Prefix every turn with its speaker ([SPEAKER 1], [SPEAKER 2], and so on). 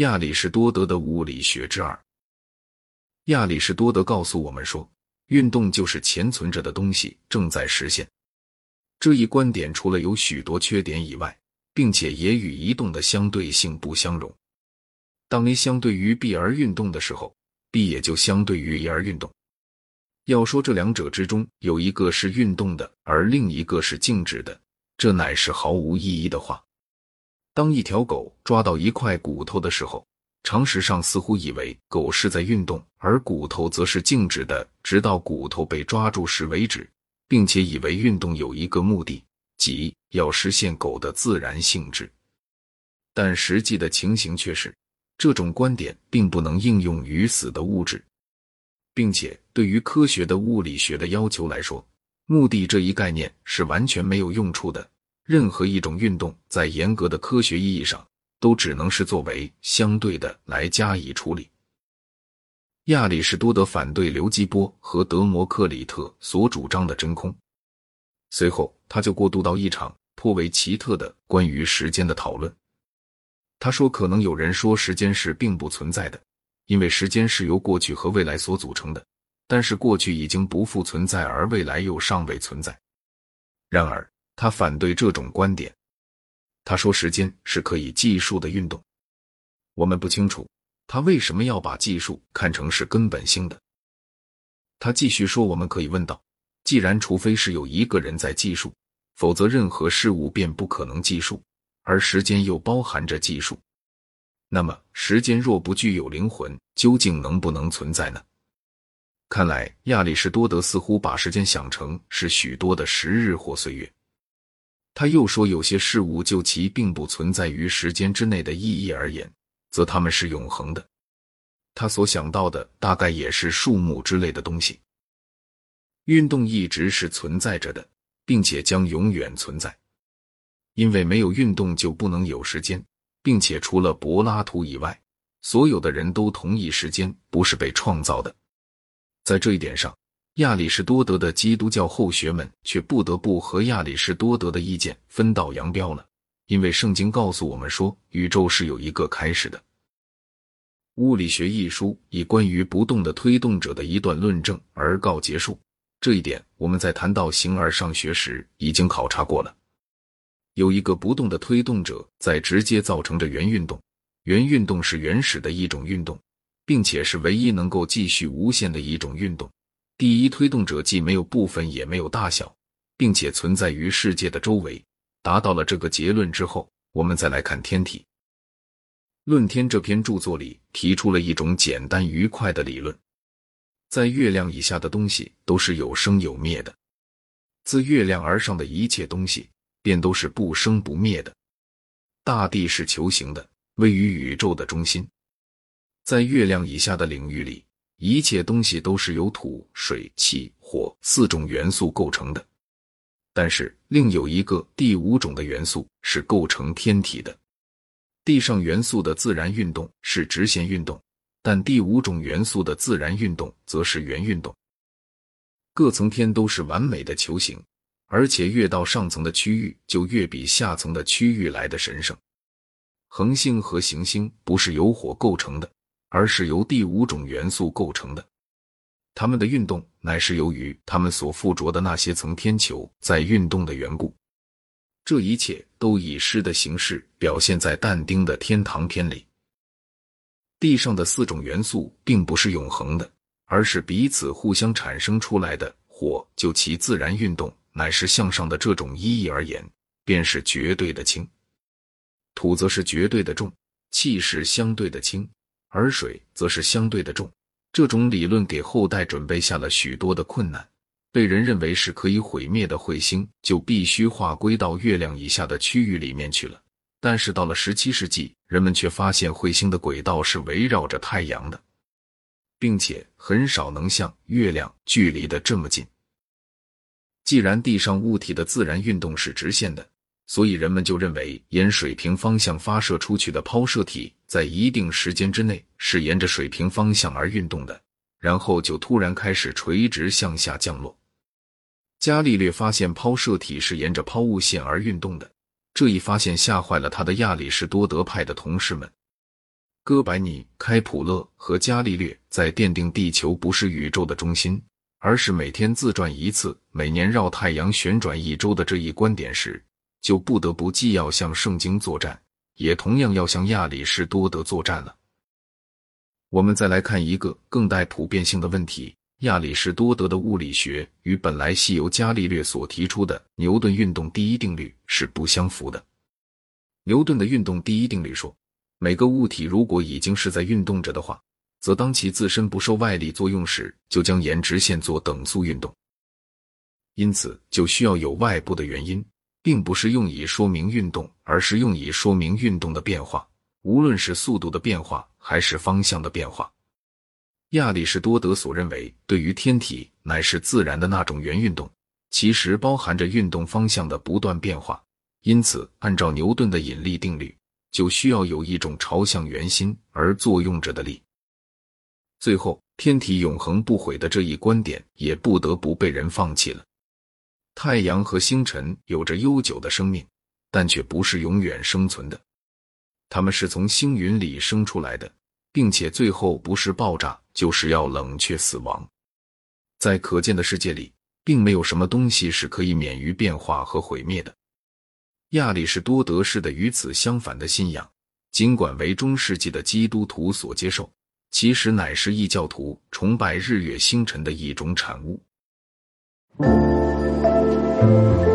[SPEAKER 1] 亚里士多德的物理学之二。亚里士多德告诉我们说，运动就是潜存着的东西正在实现。这一观点除了有许多缺点以外，并且也与移动的相对性不相容。当 A 相对于 B 而运动的时候，B 也就相对于 A 而运动。要说这两者之中有一个是运动的，而另一个是静止的，这乃是毫无意义的话。当一条狗抓到一块骨头的时候，常识上似乎以为狗是在运动，而骨头则是静止的，直到骨头被抓住时为止。并且以为运动有一个目的，即要实现狗的自然性质，但实际的情形却是，这种观点并不能应用于死的物质，并且对于科学的物理学的要求来说，目的这一概念是完全没有用处的。任何一种运动，在严格的科学意义上，都只能是作为相对的来加以处理。亚里士多德反对刘基波和德谟克里特所主张的真空。随后，他就过渡到一场颇为奇特的关于时间的讨论。他说：“可能有人说时间是并不存在的，因为时间是由过去和未来所组成的。但是过去已经不复存在，而未来又尚未存在。然而，他反对这种观点。他说，时间是可以计数的运动。我们不清楚。”他为什么要把计数看成是根本性的？他继续说：“我们可以问道，既然除非是有一个人在计数，否则任何事物便不可能计数，而时间又包含着计数，那么时间若不具有灵魂，究竟能不能存在呢？”看来亚里士多德似乎把时间想成是许多的时日或岁月。他又说，有些事物就其并不存在于时间之内的意义而言。则他们是永恒的。他所想到的大概也是树木之类的东西。运动一直是存在着的，并且将永远存在，因为没有运动就不能有时间，并且除了柏拉图以外，所有的人都同意时间不是被创造的。在这一点上，亚里士多德的基督教后学们却不得不和亚里士多德的意见分道扬镳了。因为圣经告诉我们说，宇宙是有一个开始的。《物理学》一书以关于不动的推动者的一段论证而告结束。这一点我们在谈到形而上学时已经考察过了。有一个不动的推动者在直接造成着原运动，原运动是原始的一种运动，并且是唯一能够继续无限的一种运动。第一推动者既没有部分，也没有大小，并且存在于世界的周围。达到了这个结论之后，我们再来看《天体论天》这篇著作里提出了一种简单愉快的理论：在月亮以下的东西都是有生有灭的，自月亮而上的一切东西便都是不生不灭的。大地是球形的，位于宇宙的中心。在月亮以下的领域里，一切东西都是由土、水、气、火四种元素构成的。但是，另有一个第五种的元素是构成天体的。地上元素的自然运动是直线运动，但第五种元素的自然运动则是圆运动。各层天都是完美的球形，而且越到上层的区域就越比下层的区域来的神圣。恒星和行星不是由火构成的，而是由第五种元素构成的。它们的运动乃是由于它们所附着的那些层天球在运动的缘故。这一切都以诗的形式表现在但丁的《天堂篇》里。地上的四种元素并不是永恒的，而是彼此互相产生出来的。火就其自然运动乃是向上的这种意义而言，便是绝对的轻；土则是绝对的重，气是相对的轻，而水则是相对的重。这种理论给后代准备下了许多的困难。被人认为是可以毁灭的彗星，就必须划归到月亮以下的区域里面去了。但是到了十七世纪，人们却发现彗星的轨道是围绕着太阳的，并且很少能像月亮距离的这么近。既然地上物体的自然运动是直线的。所以人们就认为，沿水平方向发射出去的抛射体，在一定时间之内是沿着水平方向而运动的，然后就突然开始垂直向下降落。伽利略发现抛射体是沿着抛物线而运动的，这一发现吓坏了他的亚里士多德派的同事们。哥白尼、开普勒和伽利略在奠定地球不是宇宙的中心，而是每天自转一次、每年绕太阳旋转一周的这一观点时，就不得不既要向圣经作战，也同样要向亚里士多德作战了。我们再来看一个更带普遍性的问题：亚里士多德的物理学与本来系由伽利略所提出的牛顿运动第一定律是不相符的。牛顿的运动第一定律说。每个物体如果已经是在运动着的话，则当其自身不受外力作用时，就将沿直线做等速运动。因此，就需要有外部的原因，并不是用以说明运动，而是用以说明运动的变化，无论是速度的变化还是方向的变化。亚里士多德所认为，对于天体乃是自然的那种原运动，其实包含着运动方向的不断变化。因此，按照牛顿的引力定律。就需要有一种朝向圆心而作用着的力。最后，天体永恒不毁的这一观点也不得不被人放弃了。太阳和星辰有着悠久的生命，但却不是永远生存的。它们是从星云里生出来的，并且最后不是爆炸，就是要冷却死亡。在可见的世界里，并没有什么东西是可以免于变化和毁灭的。亚里士多德式的与此相反的信仰，尽管为中世纪的基督徒所接受，其实乃是异教徒崇拜日月星辰的一种产物。嗯。